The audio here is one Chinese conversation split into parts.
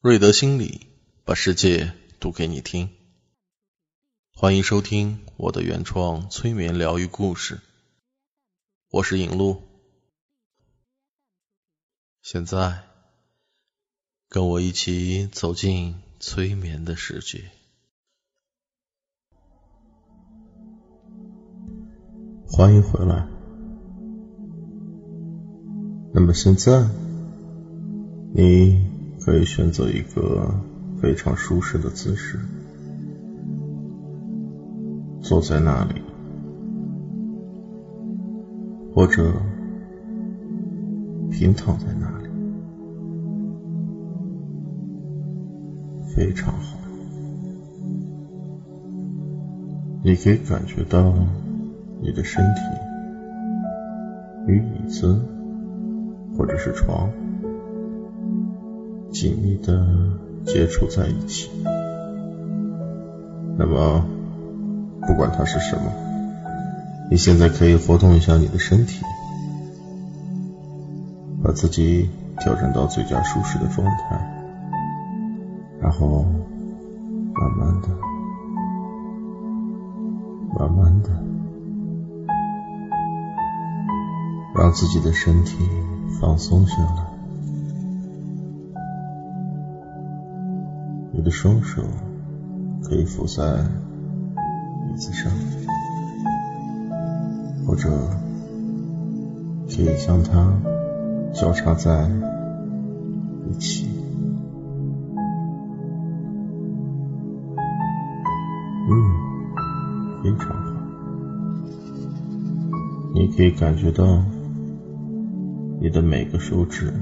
瑞德心理把世界读给你听，欢迎收听我的原创催眠疗愈故事。我是影路，现在跟我一起走进催眠的世界。欢迎回来。那么现在你。可以选择一个非常舒适的姿势，坐在那里，或者平躺在那里，非常好。你可以感觉到你的身体与椅子或者是床。紧密的接触在一起。那么，不管它是什么，你现在可以活动一下你的身体，把自己调整到最佳舒适的状态，然后慢慢的、慢慢的，让自己的身体放松下来。双手可以扶在椅子上，或者可以将它交叉在一起。嗯，非常好。你可以感觉到你的每个手指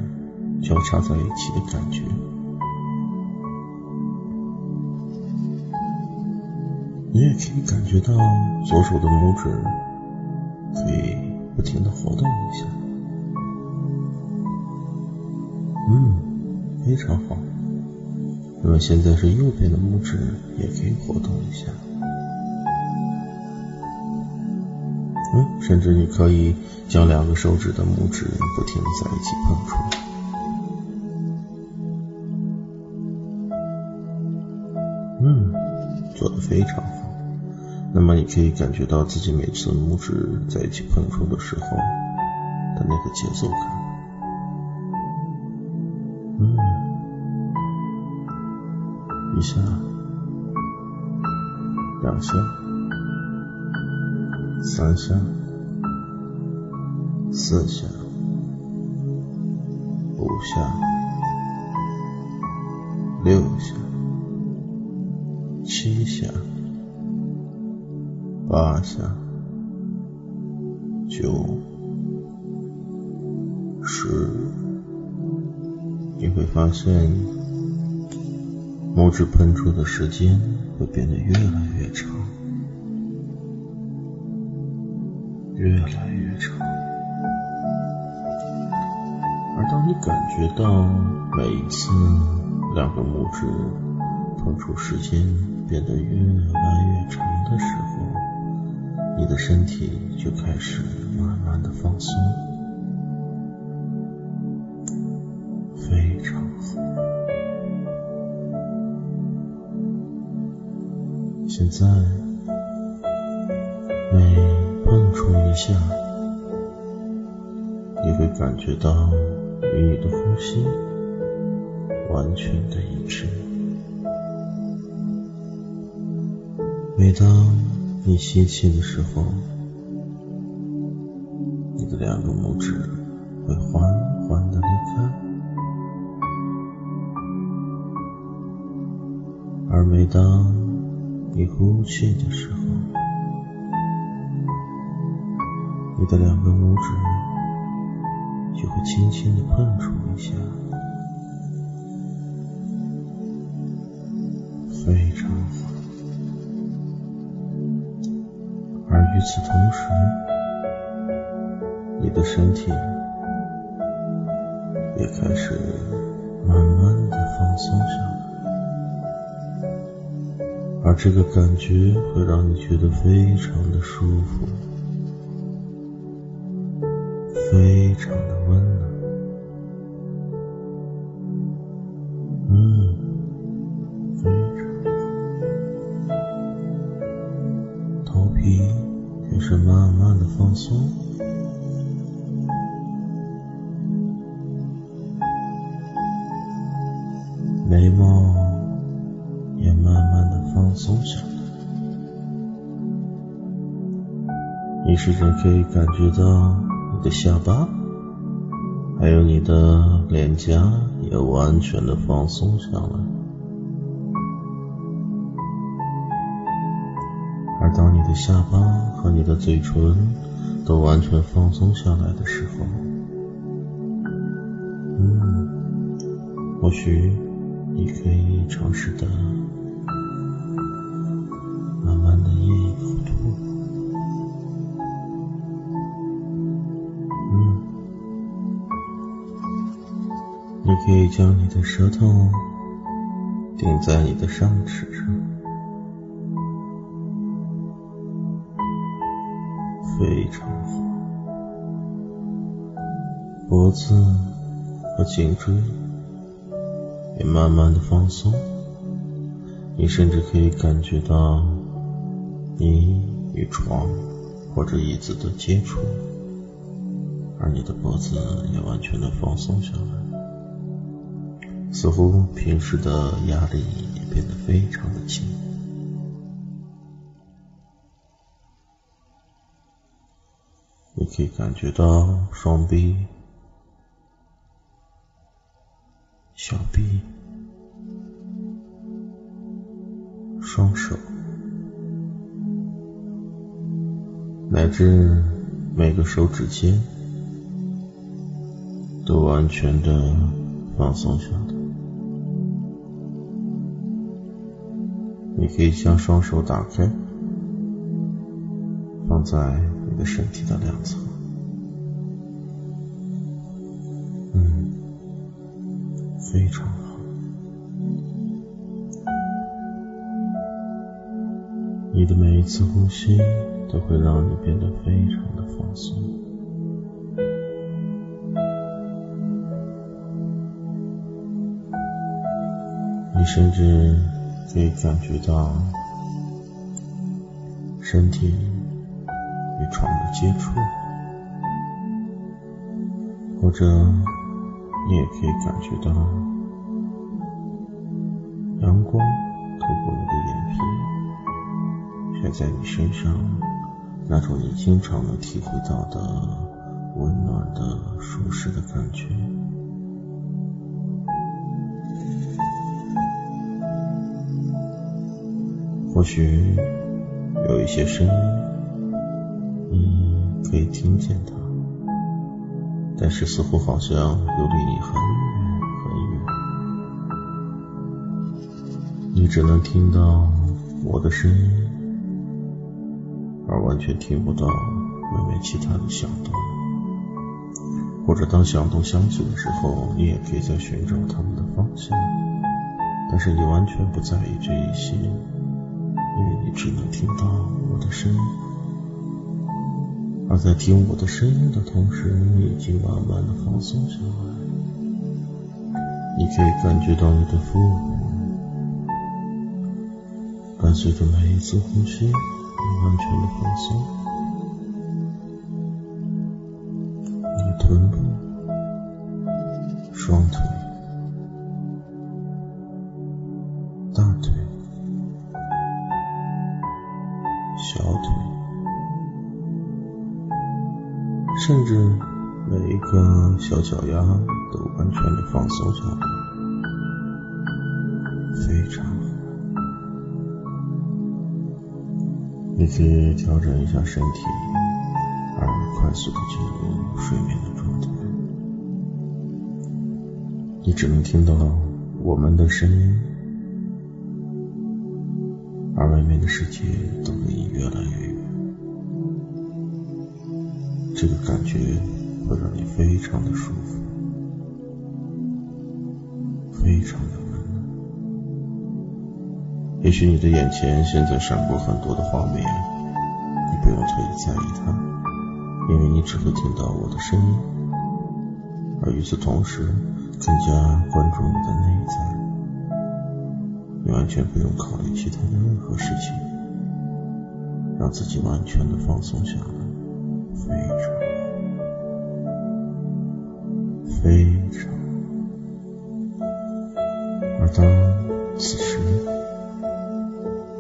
交叉在一起的感觉。你也可以感觉到左手的拇指可以不停的活动一下，嗯，非常好。那么现在是右边的拇指也可以活动一下，嗯，甚至你可以将两个手指的拇指不停的在一起碰触，非常好。那么你可以感觉到自己每次拇指在一起碰触的时候的那个节奏感，嗯，一下，两下，三下，四下，五下，六下，七下。八下，九，十，你会发现拇指喷出的时间会变得越来越长，越来越长。而当你感觉到每一次两个拇指碰触时间变得越来越长的时候，你的身体就开始慢慢的放松，非常好。现在每碰触一下，你会感觉到与你的呼吸完全的一致。每当你吸气的时候，你的两个拇指会缓缓的离开；而每当你呼气的时候，你的两个拇指就会轻轻的碰触一下，非常与此同时，你的身体也开始慢慢的放松下来，而这个感觉会让你觉得非常的舒服，非常的松下来。你试着可以感觉到你的下巴，还有你的脸颊也完全的放松下来。而当你的下巴和你的嘴唇都完全放松下来的时候，嗯，或许你可以尝试的你可以将你的舌头顶在你的上齿上。非常好，脖子和颈椎也慢慢的放松，你甚至可以感觉到你与床或者椅子的接触，而你的脖子也完全的放松下来，似乎平时的压力也变得非常的轻。你可以感觉到双臂、小臂、双手，乃至每个手指尖都完全的放松下来。你可以将双手打开，放在。你的身体的两侧，嗯，非常好。你的每一次呼吸都会让你变得非常的放松。你甚至可以感觉到身体。与床的接触，或者你也可以感觉到阳光透过你的眼皮晒在你身上，那种你经常能体会到的温暖的、舒适的感觉。或许有一些声音。你可以听见它，但是似乎好像又离你很远很远，你只能听到我的声音，而完全听不到外面其他的响动。或者当响动响起的时候，你也可以在寻找它们的方向，但是你完全不在意这一些，你只能听到我的声音。而在听我的声音的同时，你已经慢慢的放松下来。你可以感觉到你的腹部伴随着每一次呼吸，你完全的放松。你的臀部、双腿、甚至每一个小脚丫都完全的放松下来，非常好。你可以调整一下身体，而快速的进入睡眠的状态。你只能听到我们的声音，而外面的世界都离你越来越远。这个感觉会让你非常的舒服，非常的温暖。也许你的眼前现在闪过很多的画面，你不用特意在意它，因为你只会听到我的声音，而与此同时更加关注你的内在，你完全不用考虑其他的任何事情，让自己完全的放松下来。非常非常。而当此时，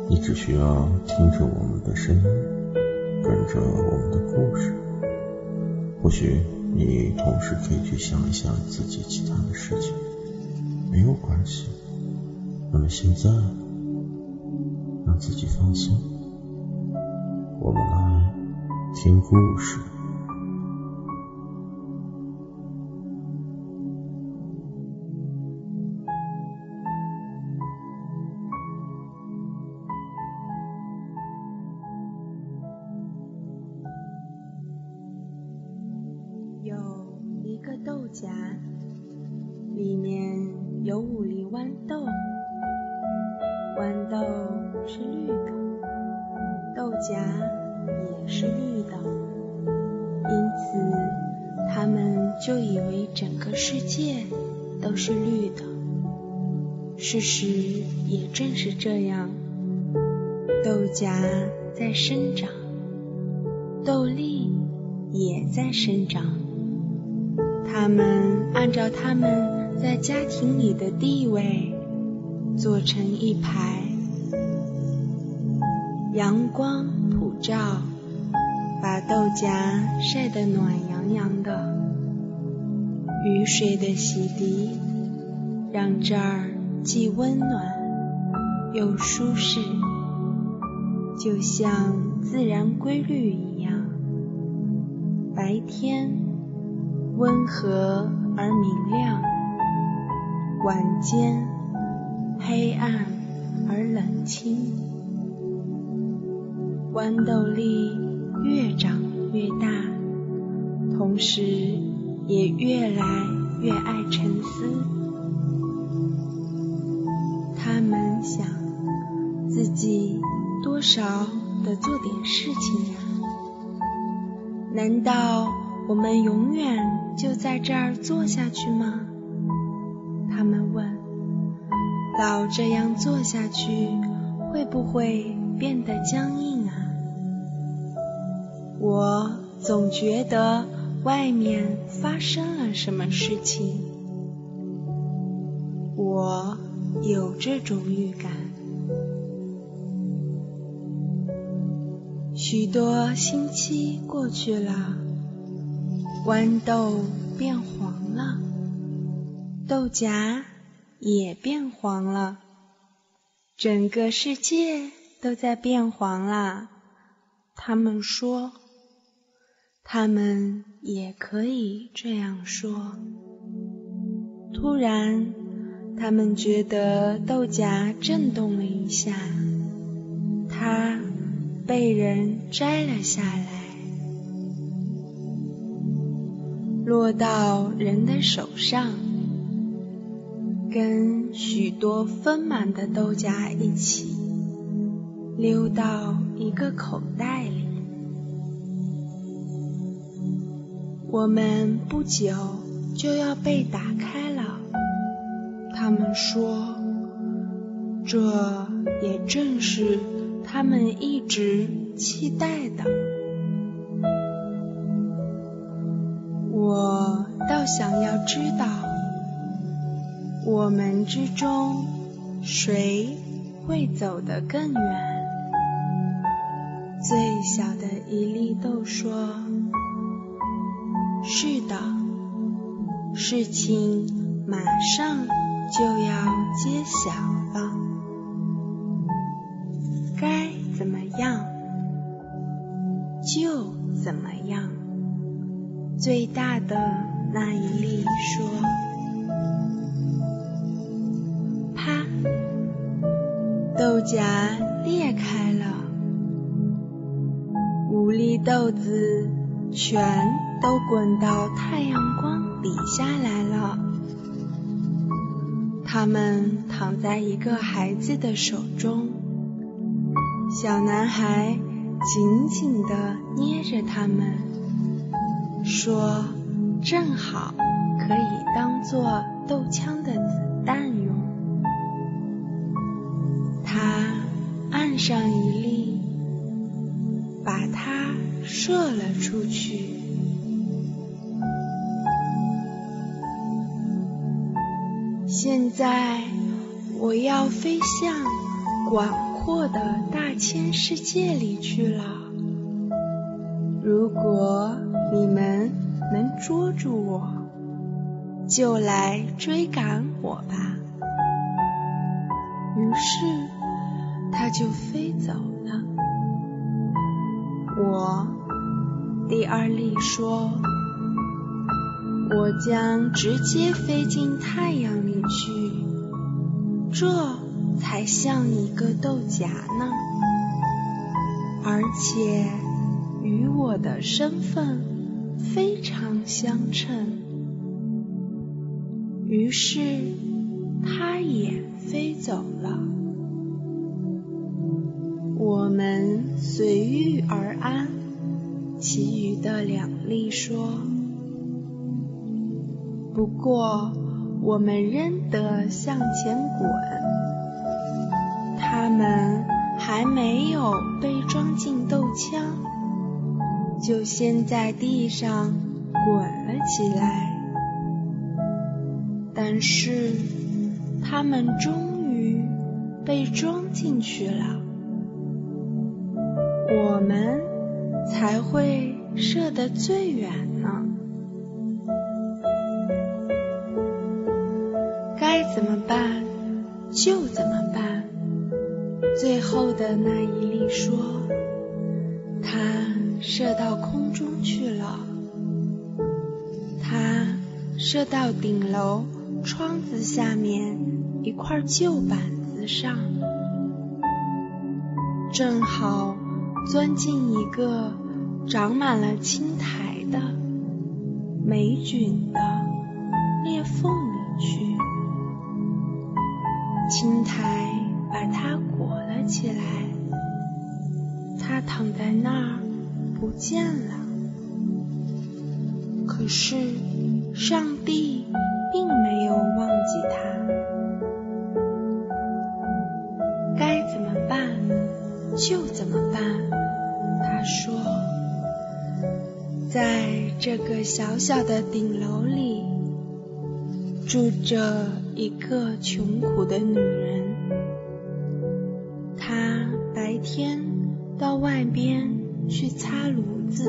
你只需要听着我们的声音，跟着我们的故事，或许你同时可以去想一想自己其他的事情，没有关系。那么现在，让自己放松，听故事。在生长，豆粒也在生长，它们按照它们在家庭里的地位。做成一排，阳光普照，把豆荚晒得暖洋洋的。雨水的洗涤，让这儿既温暖又舒适，就像自然规律一样。白天温和而明亮，晚间。黑暗而冷清，豌豆粒越长越大，同时也越来越爱沉思。他们想自己少得做点事情呀？难道我们永远就在这儿坐下去吗？他们问。老这样做下去，会不会变得僵硬啊？我总觉得外面发生了什么事情，我有这种预感。许多星期过去了，豌豆变黄了，豆荚。也变黄了，整个世界都在变黄了。他们说，他们也可以这样说。突然，他们觉得豆荚震动了一下，它被人摘了下来，落到人的手上。跟许多丰满的豆荚一起溜到一个口袋里。我们不久就要被打开了，他们说，这也正是他们一直期待的。我倒想要知道。我们之中，谁会走得更远？最小的一粒豆说：“是的，事情马上就要揭晓最大的那一粒说。啪豆荚裂开了，五粒豆子全都滚到太阳光底下来了。它们躺在一个孩子的手中，小男孩紧紧地捏着它们，说：“正好可以当做豆枪的子弹用。”他按上一粒，把它射了出去。现在我要飞向广阔的大千世界里去了。如果你们能捉住我，就来追赶我吧。于是，它就飞走了。我，第二粒说。我将直接飞进太阳里去，这才像一个豆荚呢，而且与我的身份非常相称。于是，它也飞走了。我们随遇而安。其余的两粒说。不过，我们仍得向前滚。它们还没有被装进豆枪，就先在地上滚了起来。但是，它们终于被装进去了，我们才会射得最远呢。该怎么办？就怎么办。最后的那一粒说：“它射到空中去了，它射到顶楼窗子下面一块旧板子上，正好钻进一个长满了青苔的霉菌的裂缝里去。”青苔把它裹了起来，它躺在那儿不见了。可是上帝并没有忘记他。该怎么办就怎么办。他说，在这个小小的顶楼里住着。一个穷苦的女人，她白天到外边去擦炉子、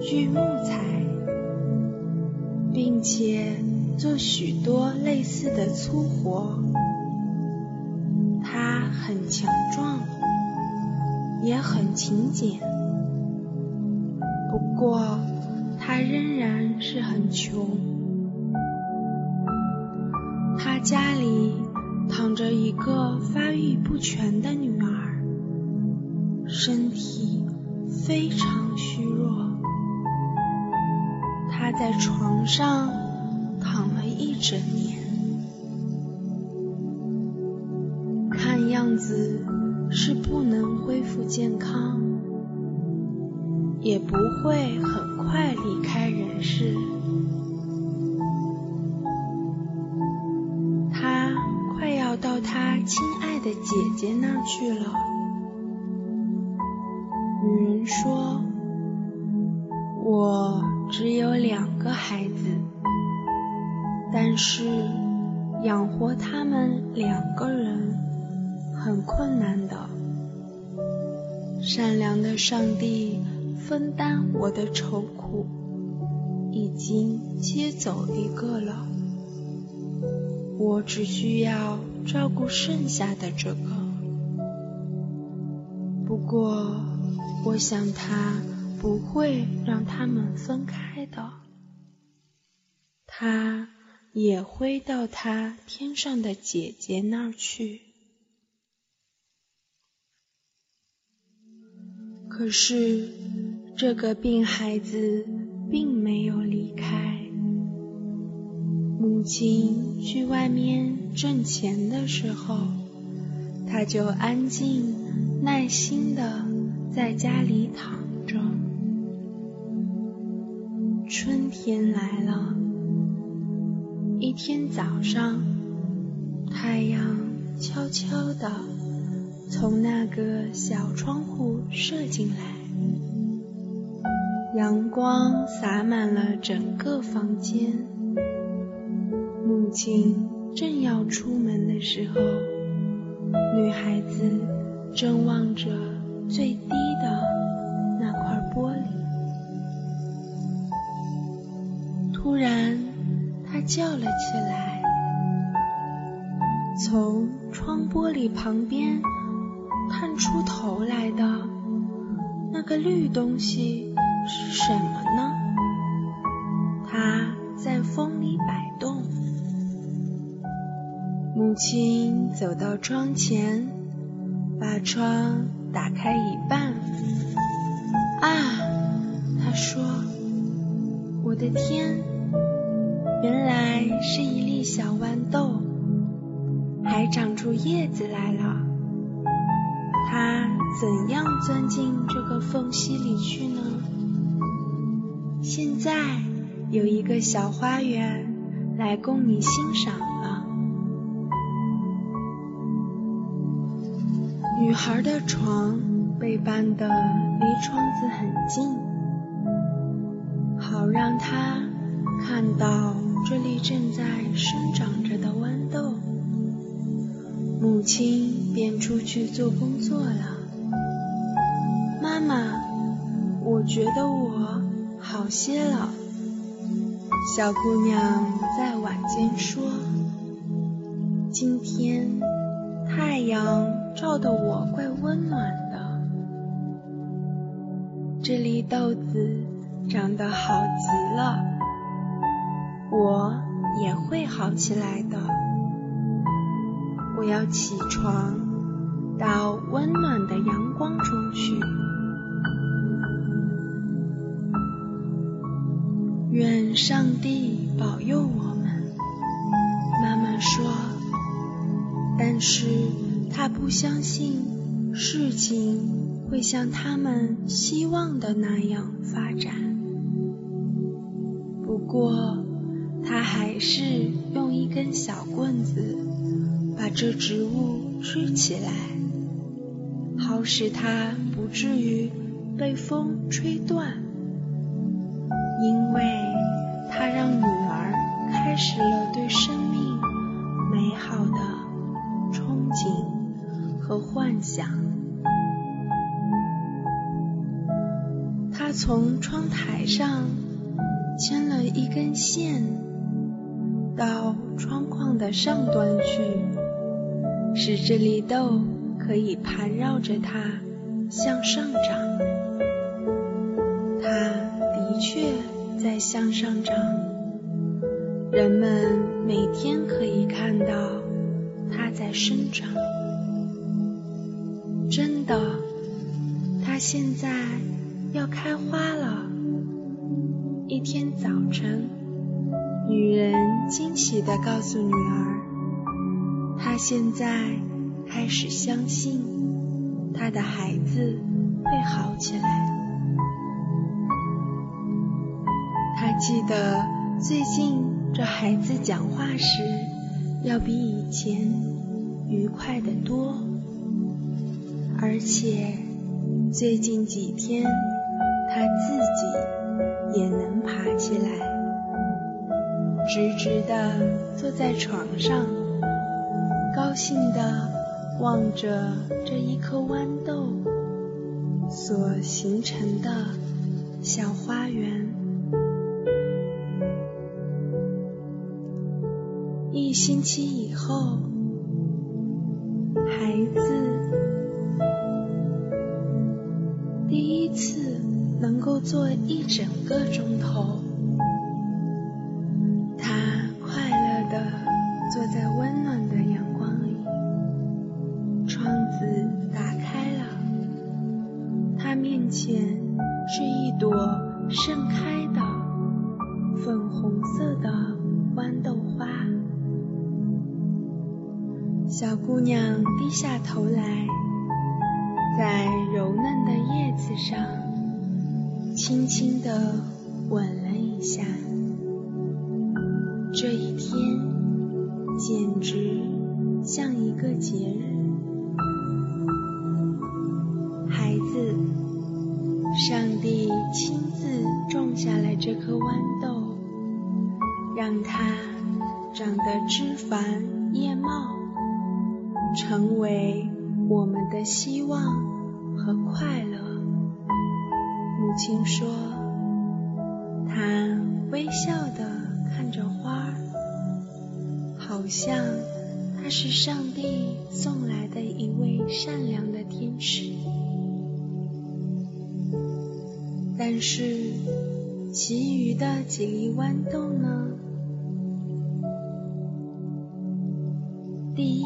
锯木材，并且做许多类似的粗活。他很强壮，也很勤俭，不过他仍然是很穷。他家里躺着一个发育不全的女儿，身非常虚弱。他在床上躺了一整年，看样子是不能恢复健康，也不会很快离开人世。他快要到他亲爱的姐姐那去了。女人说：“我只有两个孩子，但是养活他们两个人很困难的。善良的上帝分担我的愁苦，已经接走一个了。我只需要。”照顾剩下的这个，不过我想他不会让他们分开的，他也会到他天上的姐姐那儿去。可是这个病孩子并没有离开。母亲去外面挣钱的时候，他就安静耐心的在家里躺着。春天来了，一天早上，太阳悄悄的从那个小窗户射进来，阳光洒满了整个房间。母亲正要出门的时候，女孩子正望着最叫了起来，从窗玻璃旁边。探出头来的那个绿东西是什么呢？它在风里摆动。母亲走到窗前，把窗打开一半。啊，她说：“我的天，原来是一粒小豌豆，还长出叶子来了。”它怎样钻进这个缝隙里去呢？现在有一个小花园来供你欣赏了。女孩的床被搬得离窗子很近，好让她看到这里正在生长着的豌豆。母亲便出去做工作了。妈妈，我觉得我好些了。小姑娘在晚间说：“今天太阳照得我怪温暖的，这粒豆子长得好极了，我也会好起来的。”我要起床，到温暖的阳光中去。愿上帝保佑我们，妈妈说。但是她不相信事情会像他们希望的那样发展。不过，他还是用一根小棍子。把这植物支起来，好使它不至于被风吹断。因为他让女儿开始了对生命美好的憧憬和幻想。他从窗台上牵了一根线到窗框的上端去。使这粒豆可以盘绕着它向上长，它的确在向上长。人们每天可以看到它在生长。真的，它现在要开花了。喜地告诉女儿。他现在开始相信他的孩子会好起来。他记得最近这孩子讲话时要比以前愉快得多，而且最近几天他自己也能爬起来，直直地坐在床上。高兴地望着这一颗豌豆所形成的小花园。一星期以后，孩子第一次能够坐一整个钟头。小姑娘低下头来，在柔嫩的叶子上轻轻地吻了一下。这一天简直像一个节日。孩子，上帝亲自种下了这颗豌豆，让它长得枝繁叶茂。成为我们的希望和快乐。母亲说，她微笑地看着花儿，好像它是上帝送来的一位善良的天使。但是，其余的几粒豌豆呢？第一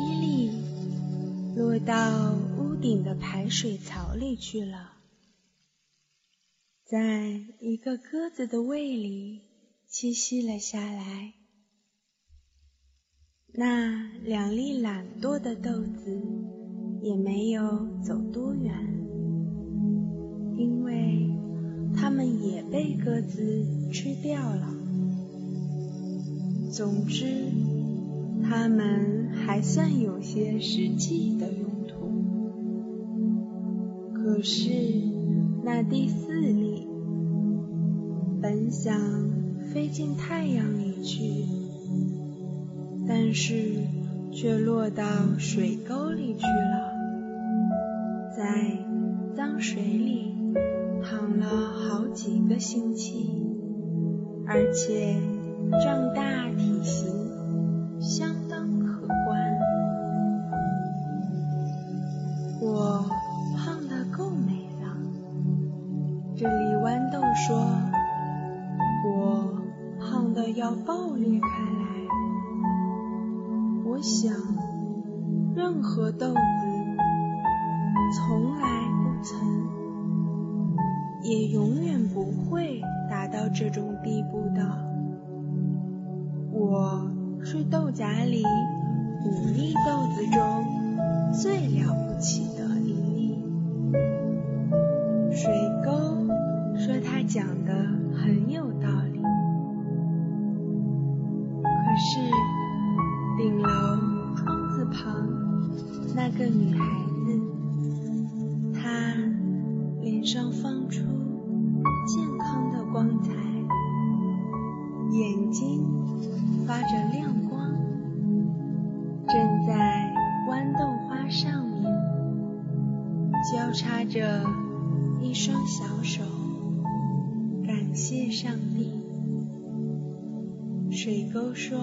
到屋顶的排水槽里去了，在一个鸽子的胃里栖息了下来。那两粒懒惰的豆子也没有走多远，因为。它们也被鸽子吃掉了。总之，它们还算有些实际的可是，那第四粒本想飞进太阳里去，但是却落到水沟里去了，在脏水里。躺了好几个星期，而且胀大体型，相爆裂开来。我想，任何豆子从来不曾。也永远不会达到这种地步的。我是豆荚里五粒豆子中最了不起是顶楼窗子旁那个女孩子，说：“